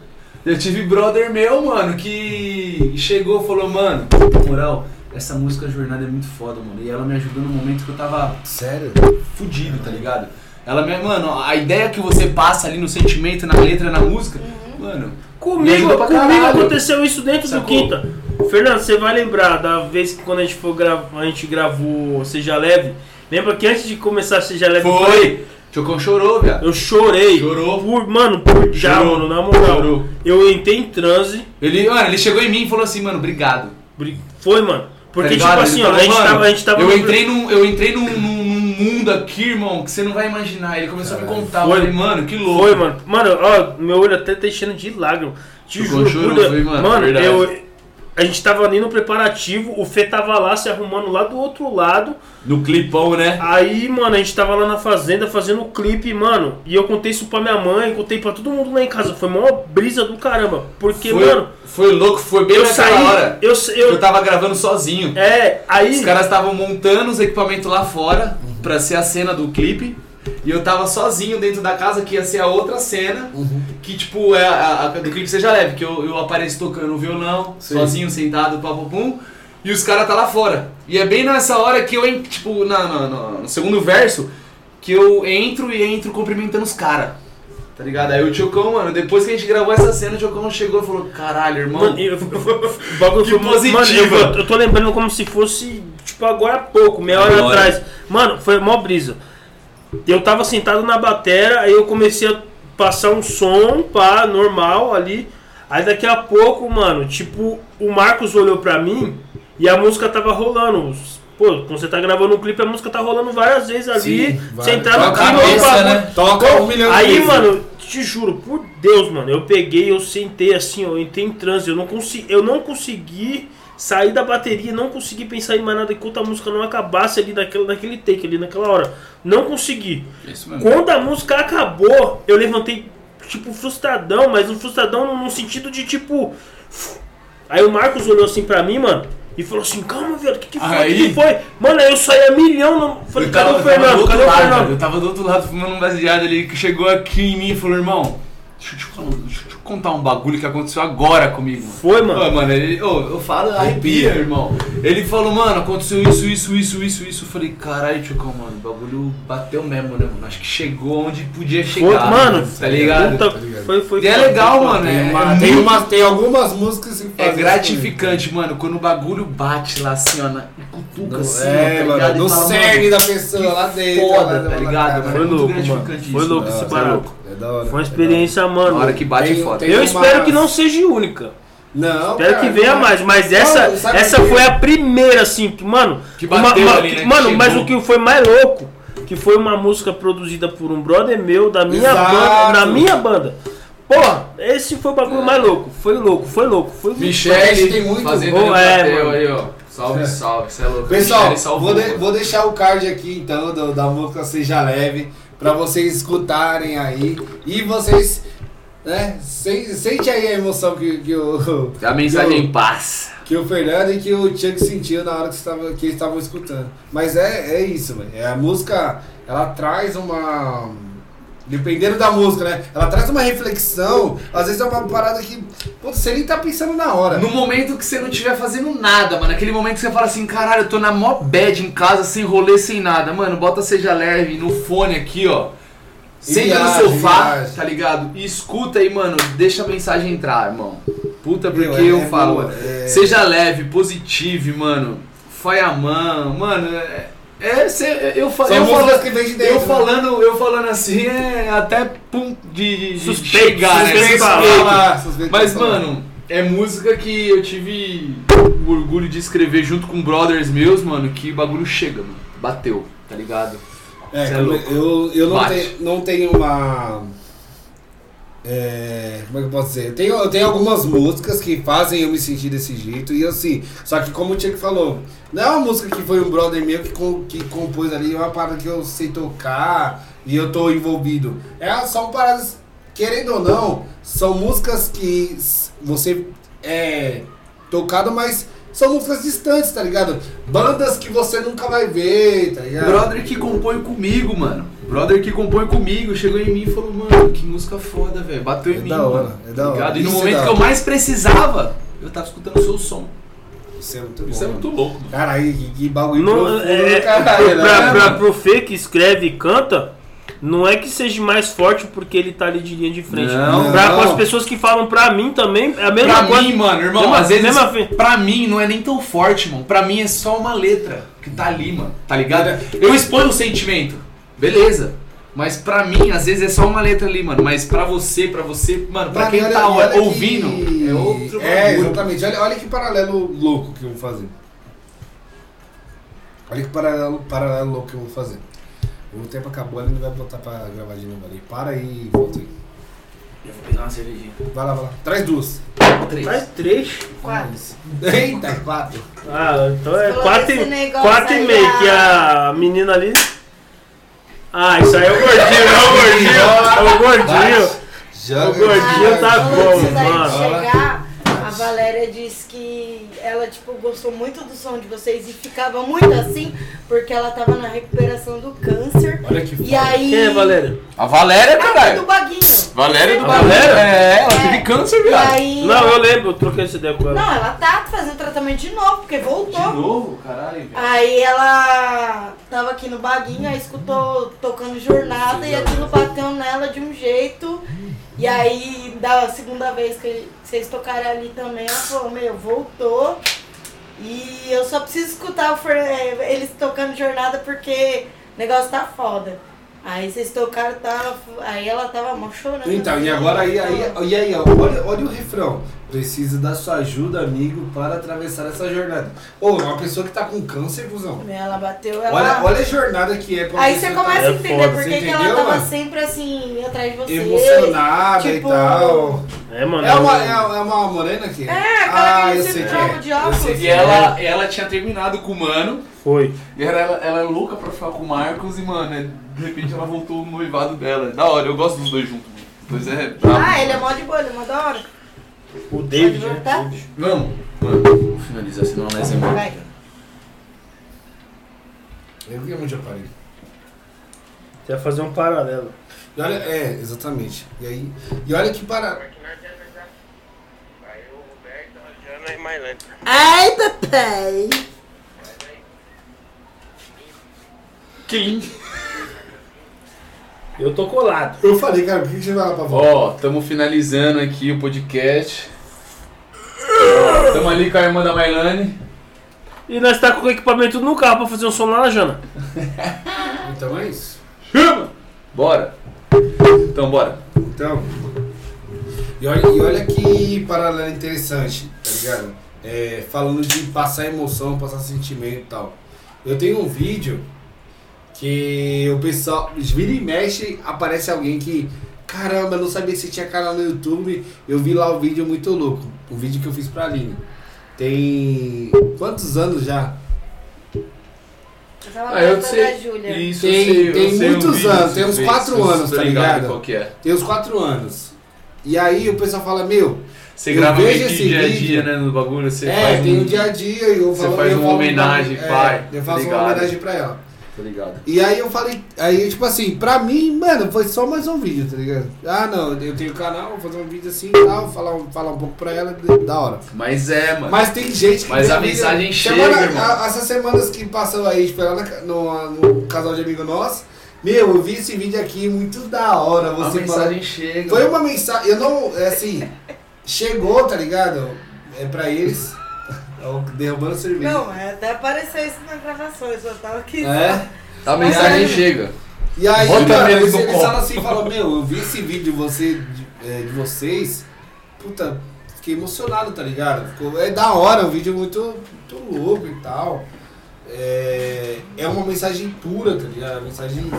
Já tive brother meu, mano, que chegou e falou, mano, na moral, essa música Jornada é muito foda, mano. E ela me ajudou no momento que eu tava Sério? fudido, tá ligado? Ela me, mano, a ideia que você passa ali no sentimento, na letra, na música, mano. Me Comigo, comigo aconteceu isso dentro Sacou? do Quinta. Fernando, você vai lembrar da vez que quando a gente, foi gra... a gente gravou Seja Leve? Lembra que antes de começar Seja Leve falei- Foi! Chocão chorou, viado. Eu chorei. Chorou. Por, mano, por já, Chorou. mano, na moral. Chorou. Eu entrei em transe. Ele, mano, ele chegou em mim e falou assim, mano, obrigado. bri- Foi, mano. Porque, Tá tipo assim, ó, a gente, "Mano, tava, a gente tava. Eu entrei num, eu entrei num, num- num mundo aqui, irmão, que você não vai imaginar. Ele começou a me contar. Foi. falei, mano, que louco. Foi, mano. Mano, ó, meu olho até tá enchendo de lágrimas. Te juro, mano, Mano, verdade. eu. A gente tava ali no preparativo, o Fê tava lá se arrumando lá do outro lado. No clipão, né? Aí, mano, a gente tava lá na fazenda fazendo o clipe, mano. E eu contei isso pra minha mãe, contei pra todo mundo lá em casa. Foi uma brisa do caramba. Porque, foi, mano, foi louco, foi bem eu naquela saí. hora. Eu, eu, Eu tava gravando sozinho. é, aí. Os caras estavam montando os equipamentos lá fora pra ser a cena do clipe. E eu tava sozinho dentro da casa, que ia ser a outra cena. Uhum. Que, tipo, é a, a- do clipe Seja Leve. Que eu, eu apareço tocando o violão, Sim. sozinho, sentado, papapum. E os caras tá lá fora. E é bem nessa hora que eu, tipo, na, na- na- no segundo verso, que eu entro e entro cumprimentando os caras. Tá ligado? Aí o Tiocão, mano, depois que a gente gravou essa cena, o Tiocão chegou e falou: Caralho, irmão. Mano, eu, o [LAUGHS] bagulho Que foi mó- Mano, eu, eu tô lembrando como se fosse, tipo, agora há pouco, meia hora Agora. atrás. Mano, foi mó brisa. Eu tava sentado na batera, aí eu comecei a passar um som, pá, normal ali. Aí daqui a pouco, mano, tipo, o Marcos olhou pra mim e a música tava rolando. Pô, quando você tá gravando um clipe, a música tá rolando várias vezes ali. Sim, você entrar no cabeça, bagulho- né? Toca um milhão Aí, vezes. mano, te juro, por Deus, mano, eu peguei, eu sentei assim, ó, eu entrei em transe, eu não consegui, eu não consegui sair da bateria, não consegui pensar em mais nada enquanto a música não acabasse ali naquele, naquele take, ali naquela hora. Não consegui. Mesmo. Quando a música acabou, eu levantei, tipo, frustradão, mas um frustradão no, no sentido de tipo. Aí o Marcos olhou assim pra mim, mano, e falou assim: calma, velho, o que, que foi? O que, Aí- que foi? Mano, aí eu saí a milhão. No... Falei, Eu cadê tava- o tava do Fernando? Cadê o Fernando? Eu tava do outro lado fumando um baseado ali que chegou aqui em mim e falou, irmão, Deixa eu, te falar, deixa eu contar um bagulho que aconteceu agora comigo. mano. Foi, mano. Ô, mano, ele, ô, eu falo, arrepia, irmão. Ele falou, mano, aconteceu isso, isso, isso, isso, isso. Eu falei, caralho, Tchocão, mano, o bagulho bateu mesmo, né, mano? Acho que chegou onde podia Foi, chegar. mano. tá ligado? Puta, Tá ligado? foi, foi, E é legal, mano. Tem, É, uma- é tem, muito- uma- tem algumas músicas que É gratificante, mano, quando o bagulho bate lá assim, ó, na, e cutuca isso assim, também. ó, É, tá mano, ligado? No fala, cerne mano, da pessoa, lá dentro. foda, lá- tá ligado, lá- mano? Foi É muito louco, mano. gratificante Foi isso, louco esse cê é É da hora. Foi uma é experiência, Na mano. hora que bate Tem- é foda. tem- Eu uma- espero que não seja única. Não, Espero cara, que venha não. mais, mas essa, Não, essa por quê? foi a primeira, assim, que, mano. Que bateu ali, né, que Mano, mas o que foi mais louco, que foi uma música produzida por um brother meu, da minha Exato. banda, na minha banda. Porra, esse foi o bagulho mais louco. Foi louco, foi louco, foi gente tem Michele muito- fazendo Oh, é, bateu mano. aí, ó. Salve, salve, cê é louco. Pessoal, Michele vou, de- vou deixar o card aqui então do- da música Seja Leve pra vocês escutarem aí e vocês, né, sen- sente aí a emoção que, que o A mensagem que o- em paz. que o Fernando e que o Chuck sentiu na hora que, estava, que eles estavam escutando. Mas é, é isso, velho. É, a música, ela traz uma. Dependendo da música, né? Ela traz uma reflexão. Às vezes é uma parada que. Pô, você nem tá pensando na hora. No momento que você não estiver fazendo nada, mano. Aquele momento que você fala assim, caralho, eu tô na mó bad em casa, sem rolê, sem nada. Mano, bota Seja Leve no fone aqui, ó. Senta no sofá, viagem. tá ligado? E escuta aí, mano. Deixa a mensagem entrar, irmão. Puta, porque Meu, é- eu é falo. é- Seja leve, positivo, mano. Fai a mão, mano. É, é cê- eu, fa- eu, falando, que vem de dentro. eu né? falando, eu falando assim é até pum de, de, Suspeito, né? suspeito Suspeito Mas, mano, é música que eu tive o orgulho de escrever junto com brothers meus, mano, que o bagulho chega, mano. Bateu, tá ligado? É, é eu, eu não, tenho, não tenho uma. É, como é que eu posso dizer? Eu tenho, eu tenho algumas músicas que fazem eu me sentir desse jeito e assim. Só que como o Tchek falou, não é uma música que foi um brother meu que, com, que compôs ali, é uma parada que eu sei tocar e eu tô envolvido. É, são paradas, querendo ou não, são músicas que você é tocado, mas são músicas distantes, tá ligado? Bandas que você nunca vai ver, tá ligado? Brother que compõe comigo, mano. Brother que compõe comigo, chegou em mim e falou, mano, que música foda, velho. Bateu em É mim, da hora, mano. é da hora. Ligado? E no Isso é momento da que eu mais precisava, eu tava escutando o seu som. Isso é muito bom. Isso é muito louco, mano. Caralho, que, que bagulho Não, profundo, é, caralho, né? pra, pra, pro Fê que escreve e canta, não é que seja mais forte porque ele tá ali de linha de frente. Não. Pra, com Não. as pessoas que falam pra mim também, é a mesma Pra coisa. mim, mano, irmão, Mesma- às vezes, mesma fe- pra mim não é nem tão forte, mano. Pra mim é só uma letra que tá ali, mano. Tá ligado? Eu exponho o sentimento, beleza. Mas pra mim, às vezes é só uma letra ali, mano. Mas pra você, pra você, mano, pra Mano, quem olha- tá olha que- ouvindo, é outro É, bagulho. exatamente. Olha, olha que paralelo louco que eu vou fazer. Olha que paralelo, paralelo louco que eu vou fazer. O tempo acabou, ele não vai botar pra gravar de novo ali. Para aí e volta aí. Eu vou pegar uma cervejinha. Vai lá, vai lá. Traz duas. Três. Faz três. Quatro. Eita, quatro. Ah, então é quatro, e- negócio quatro e aí, meio, ah. que a menina ali. Ah, isso aí é o gordinho, é o gordinho, é o gordinho. Joga. O gordinho tá bom, mano. Valéria disse que ela, tipo, gostou muito do som de vocês e ficava muito assim, porque ela tava na recuperação do câncer. Olha que E aí... Quem é, Valéria? A Valéria, Ah, caralho. do Baguinho. Valéria do A Bagulho. Valéria? É, ela É. teve câncer, E viado. aí... Não, eu lembro, eu troquei essa ideia com ela. Não, ela tá fazendo tratamento de novo, porque voltou. novo? Caralho, velho. Aí ela tava aqui no baguinho, aí escutou tocando jornada e aquilo bateu nela de um jeito. E aí, da segunda vez que vocês tocaram ali também, ela falou, meu, voltou. E eu só preciso escutar Fer- eh, eles tocando jornada porque o negócio tá foda. Aí vocês tocaram, tava, aí ela tava mó chorando. Então, e agora aí, aí, e aí, ó, olha, olha o refrão. Preciso da sua ajuda, amigo, para atravessar essa jornada. Ô, uma pessoa que tá com câncer, cuzão. Ela bateu, ela... Olha, olha a jornada que é pra Aí você que começa tá a É entender por que ela tava mano? sempre assim, atrás de você. emocionada tipo, e tal. É, mano. É uma, é, uma- é uma morena aqui? É, aquela ah, que eu sei que é. de Eu óculos. E é. ela, ela tinha terminado com o mano. Foi. E era, ela, ela é louca pra ficar com o Marcos e, mano, é- de repente ela voltou no noivado dela. Da hora, eu gosto dos dois juntos, mano. Pois é, brabo. Ah, ele é mó de boa, ele é mó da hora. O David, Pode né? David. Vamos, mano. Vou finalizar, senão nós é muito. Vai. Eu vi onde eu parei. Você vai fazer um paralelo. E olha, é, exatamente. E aí, e olha que para. Aqui na Jana Eu tô colado. Eu falei, cara, o que que você vai lá pra volta? Ó, estamos finalizando aqui o podcast. Estamos ali com a irmã da Mailane. E nós tá com o equipamento no carro pra fazer um som lá na Jana. [LAUGHS] Então é isso. Bora. Então bora. Então. E olha, e olha que paralelo interessante, tá ligado? É, falando de passar emoção, passar sentimento e tal. Eu tenho um vídeo que o pessoal. Vira e mexe, aparece alguém que. Caramba, eu não sabia se tinha canal no YouTube. Eu vi lá o vídeo muito louco. O vídeo que eu fiz pra Aline. Tem. Quantos anos já? Eu tava Ah, eu perguntando sei. da Júlia. Isso, Tem- sei, tem sei muitos vídeo anos, tem você uns fez, quatro eu anos, tô tá ligado? Qual que é? Tem uns 4 anos. E aí o pessoal fala, meu, Você grava meio que dia a vídeo. dia, né, no bagulho, você é, faz tem um... o dia a dia e eu Você falo, faz eu uma homenagem, é, pai, Eu tá faço uma homenagem pra ela. Tá ligado? E aí eu falei, aí tipo assim, pra mim, mano, foi só mais um vídeo, tá ligado? Ah não, eu tenho canal, vou fazer um vídeo assim e tal, falar, falar um pouco pra ela, da hora. Mas é, mano. Mas tem gente que. Mas a amiga- mensagem Semana- chega, irmão. a- Essas semanas que passou aí, tipo, na- no, no casal de amigo nosso, meu, eu vi esse vídeo aqui muito da hora. a Você mensagem chega. Foi uma mensagem, eu não, é assim, chegou, tá ligado? É pra eles. É o derrubando cerveja. Não, é, até apareceu isso nas gravações, eu tava aqui. É. A mensagem chega. E aí, Bota cara, eles, eles falam assim, falam, meu, eu vi esse vídeo de você, de, é, de vocês, puta, fiquei emocionado, tá ligado? Ficou, é da hora, um vídeo muito, muito louco e tal. É, é uma mensagem pura, tá ligado? Uma mensagem.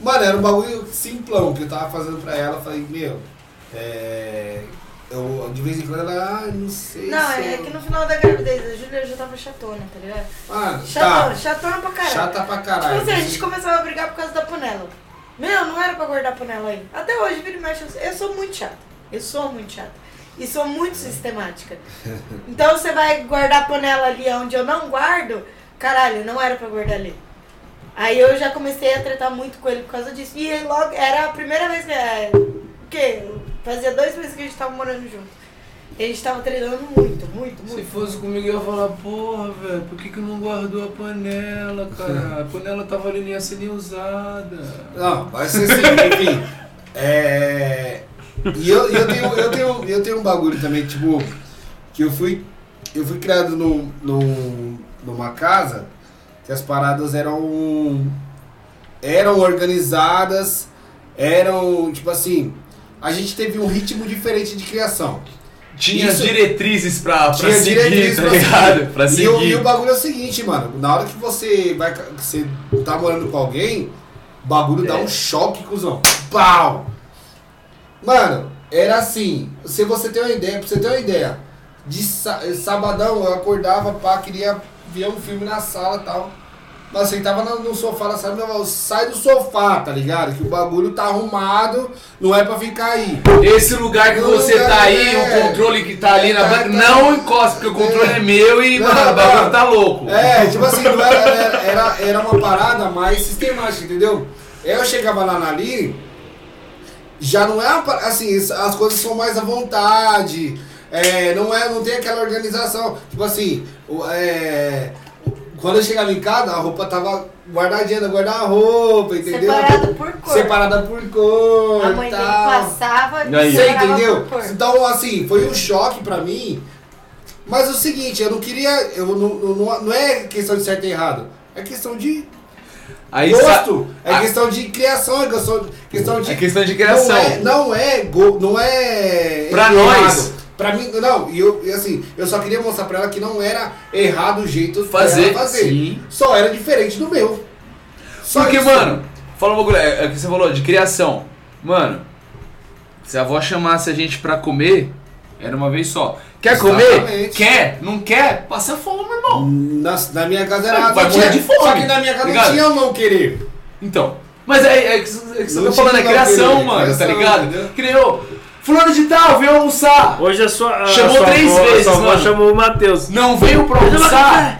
Mano, era um bagulho simplão que eu tava fazendo pra ela, eu falei, meu, é. Eu, de vez em quando ela, ah, não sei. Não, se é eu- que no final da gravidez a Júlia já tava chatona, tá ligado? Mano, Chatona, tá. chatona pra caralho. Chata pra Tipo caralho. assim, a gente começava a brigar por causa da panela. Meu, não era pra guardar a panela aí. Até hoje, vira e mexe, eu- eu sou muito chata. Eu sou muito chata. E sou muito sistemática. [LAUGHS] Então você vai guardar a panela ali onde eu não guardo, caralho, não era pra guardar ali. Aí eu já comecei a tratar muito com ele por causa disso. E logo, era a primeira vez que. É, o quê? Fazia dois meses que a gente tava morando junto. E a gente tava treinando muito, muito, muito. Se fosse comigo, eu ia falar, porra, velho, por que, que não guardou a panela, cara? A [LAUGHS] panela tava ali, nem ia ser nem usada. Não, vai ser assim, enfim. É. E eu, eu, tenho, eu, tenho, eu tenho um bagulho também, tipo, que eu fui. Eu fui criado num, num, numa casa que as paradas eram. eram organizadas, eram, tipo assim, a gente teve um ritmo diferente de criação. Tinha Isso- diretrizes pra, pra Tinha seguir, diretrizes tá pra ligado? seguir. Pra E seguir. o, e o bagulho é o seguinte, mano. Na hora que você vai. que Você tá morando com alguém, o bagulho dá É. um choque, cuzão. Pau! Mano, era assim. Se você tem uma ideia, pra você ter uma ideia, de sa- sabadão eu acordava, pá, queria ver um filme na sala e tal. Mas sentava no, no sofá na sala, meu irmão, sai do sofá, tá ligado? Que o bagulho tá arrumado, não é pra ficar aí. Esse lugar que No você lugar, tá aí, é. o controle que tá ali na Tá, banca, tá. não encosta, porque o controle É. é, meu e, Não, mano, o bagulho tá louco. É, tipo assim, era, era, era, uma parada mais sistemática, entendeu? Eu chegava lá na Aline, já não é assim, as coisas são mais à vontade, é, não, é, não tem aquela organização. Tipo assim, é, quando eu chegava em casa, a roupa tava guardadinha, no guarda-roupa, entendeu? Separada por cor. Separada por cor. A mãe dele tal. passava E Você entendeu? por cor. Então, assim, foi um choque pra mim. Mas o seguinte, eu não queria. Eu não, não, não- não é questão de certo e errado. É questão de Aí sa- gosto. É a- questão de criação, é questão, questão de. É questão de criação. Não é, não é, go- não é Pra errado. nós. Pra mim, não, e eu, e assim, eu só queria mostrar pra ela que não era errado o jeito Fazer, fazer. sim. Só era diferente do meu. Só Porque, isso. mano, fala um bagulho, é, é o que você falou, de criação. Mano, se a avó chamasse a gente pra comer, era uma vez só. Quer comer? Exatamente. Quer? Não quer? Passa fome, irmão. Na, na minha casa era. Vai morrer de fome, Só que na minha casa ligado? não tinha não querer. Então. Mas é, é que é que você Não tá falando, é criação, bagulho, mano, tá criação, ligado? entendeu? Que eu. Fulano de tal, veio almoçar. Hoje a sua. A Chamou sua três avó, vezes, mano. chamou o Matheus. Não veio pra almoçar. café!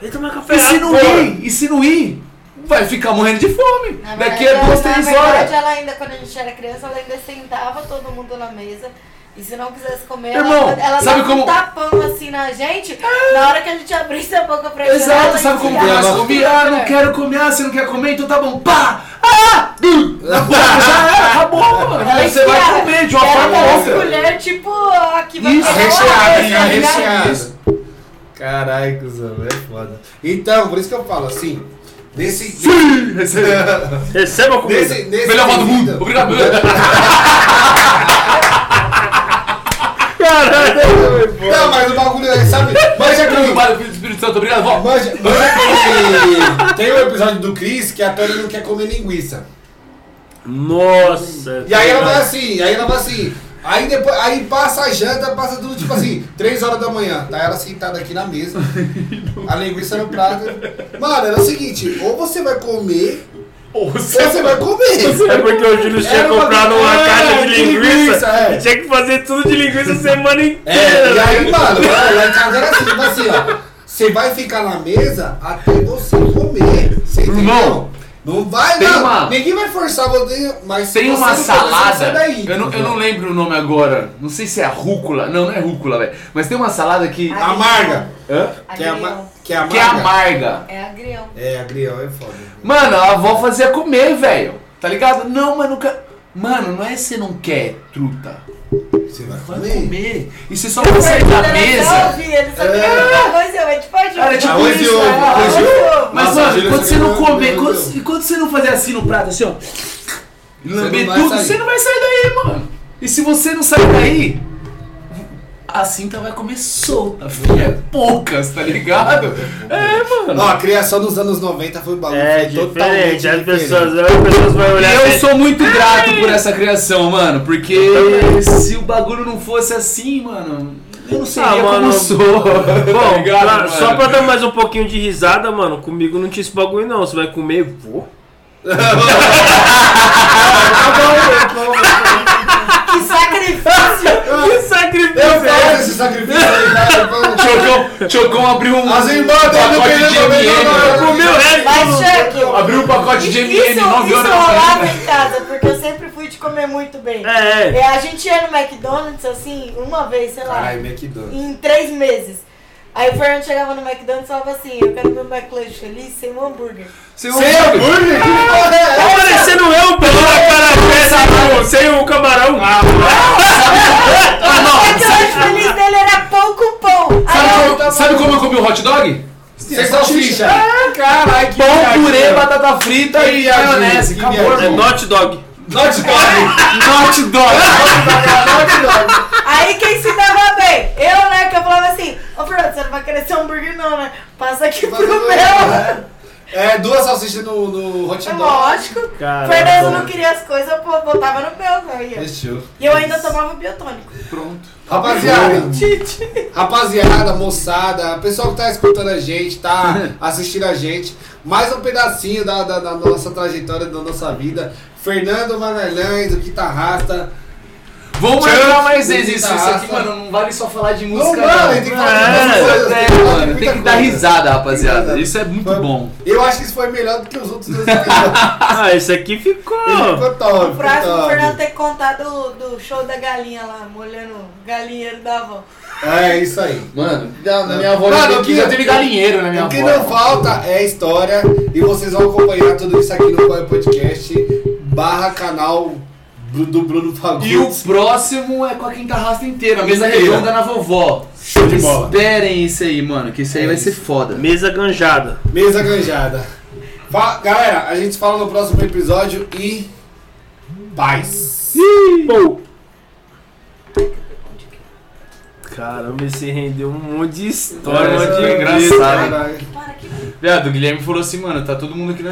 Vem tomar café! E se não ir? E se não ir? vai ficar morrendo de fome. Na Daqui verdade, a duas, três Na verdade, horas. ela ainda, quando a gente era criança, ela ainda sentava todo mundo na mesa. E se não quisesse comer, Irmão, ela, ela sabe como- um tapão assim na gente. Na hora que a gente abrisse a boca pra Exato, ela sabe como que comia? na Ah, não quero comer, ah, você não quer comer, então tá bom. Pá! Ah! Boca, já era, acabou, mano. Ela Você vai comer de uma forma ou outra. colher, tipo, aqui vai Isso, Recheado, hein? ligado? Recheado. Caralho, cuzão, é foda. Então, por isso que eu falo assim, nesse. Sim, recebe. Receba a [LAUGHS] comida. Nesse, nesse Melhor voz do mundo. Obrigado. [LAUGHS] Caralho. Não, mas o bagulho é, sabe? Manja Obrigado, que. Pai do Espírito Santo. Obrigado, vó. Manja, manja que. Tem um episódio do Chris que a Tânia não quer comer linguiça. Nossa. E aí ela vai assim, aí ela vai assim. Aí depois, aí passa a janta, passa tudo tipo assim, 3 horas da manhã. Tá ela sentada aqui na mesa, a linguiça no prato. Mano, era o seguinte, ou você vai comer, Ou ou você vai comer. É porque o Júlio tinha comprado uma É, caixa de de linguiça. linguiça, é. e Tinha que fazer tudo de linguiça a [LAUGHS] semana inteira. É, e aí, mano, lá em casa era assim, tipo assim, ó. Você vai ficar na mesa até você comer. Você? Irmão, não vai, tem não. uma- Ninguém vai forçar você, mas se Tem você uma não comer, você sai salada, daí. eu não, eu não lembro o nome agora, não sei se é rúcula, não, não é rúcula, velho, mas tem uma salada que, Amarga. Hã? Que é, ama Agrião. Que é amarga. que é amarga. É agrião. É, agrião é foda. Mano, a avó fazia comer, velho, tá ligado? Não, mas nunca... Mano, não é você não quer truta, Você vai vai comer. comer, e você só vai sair da mesa... Ele só queria arroz e ovo, é tipo ajuda. Era tipo Arroz isso, ovo, é. Mas, Nossa, mano, quando você não comer, quando, e quando você não fazer assim no prato, assim, ó, não lamber vai tudo, sair. você não vai sair daí, mano. E se você não sair daí, a cinta vai comer solta, filho. É poucas, tá ligado? É, mano. Ó, a criação dos anos 90 foi um bagulho É totalmente diferente. As pessoas, as pessoas vão E olhar eu assim, sou muito grato por essa criação, mano, porque se o bagulho não fosse assim, mano, eu não seria Ah, como mano, sou. [LAUGHS] Bom, tá ligado, pra- só pra dar mais um pouquinho de risada, mano, comigo não tinha esse bagulho não. Você vai comer, vou. [LAUGHS] Que sacrifício! Que Eu sacrifício! Faço esse sacrifício aí, cara. [LAUGHS] Chocão, Chocão abriu um As dele não pacote de MM. Comeu Chuck, Abriu um pacote de isso, MM, 9 isso horas da rolava em casa, porque eu sempre fui de comer muito bem. É, é. É, a gente ia no McDonald's, assim, uma vez, sei lá, Caralho, McDonald's. em três meses. Aí o Fernando chegava no McDonald's e falava assim, eu quero meu McLanche feliz sem um hambúrguer. Sem Sem hambúrguer? Porra é Tá parecendo eu, pelo na cara sem o- sem o camarão. Ah, o McLanche feliz dele era pão com pão. Sabe eu, como, sabe como eu comi o hot dog? Sem salsicha. Caralho, que Pão, viagem, purê, batata frita Que e maionese. Acabou. É not dog. Not dog. Hot dog. Not dog. aí quem se dava bem? Eu, né, que eu falava assim, ô Fernando, você não vai querer ser hambúrguer não, né? Passa aqui pro meu. É, duas salsichas no, no hot É dog. lógico. Fernando não queria as coisas, pô, botava no meu, velho. Fechou. E eu ainda tomava biotônico. Pronto. Rapaziada, [LAUGHS] rapaziada, moçada, pessoal que tá escutando a gente, tá [LAUGHS] assistindo a gente, mais um pedacinho da, da, da nossa trajetória, da nossa vida. Fernando Magalhães, o Guitarrasta. Vamos marcar mais vezes isso. Isso aqui, mano, não vale só falar de Não, música, mano, não. tem que falar É, muitas coisas, É, tem que falar de mano, tem que dar risada, rapaziada. Isso é muito Foi- bom. Eu acho que isso foi melhor do que os outros dois episódios. [LAUGHS] Ah, esse aqui ficou. Ficou top, O próximo, o. Fernando tem que contar do, do show da galinha lá, molhando o galinheiro da avó. É isso aí. Mano, na na minha avó Mano, teve, que- já teve galinheiro na minha O que avó. não falta é história e vocês vão acompanhar tudo isso aqui no Podcast barra canal do, do Bruno Fagundes. E o próximo é com a quinta raça inteira, a mesa Inteira. redonda na vovó. Show de bola. Esperem isso aí, mano, que isso aí É vai isso. ser foda. Mesa ganjada. Mesa ganjada. Fa- Galera, a gente se fala no próximo episódio e paz. Caramba, esse rendeu um monte de história, É, um monte de é engraçado. que Viado, o Guilherme falou assim, mano, tá todo mundo aqui na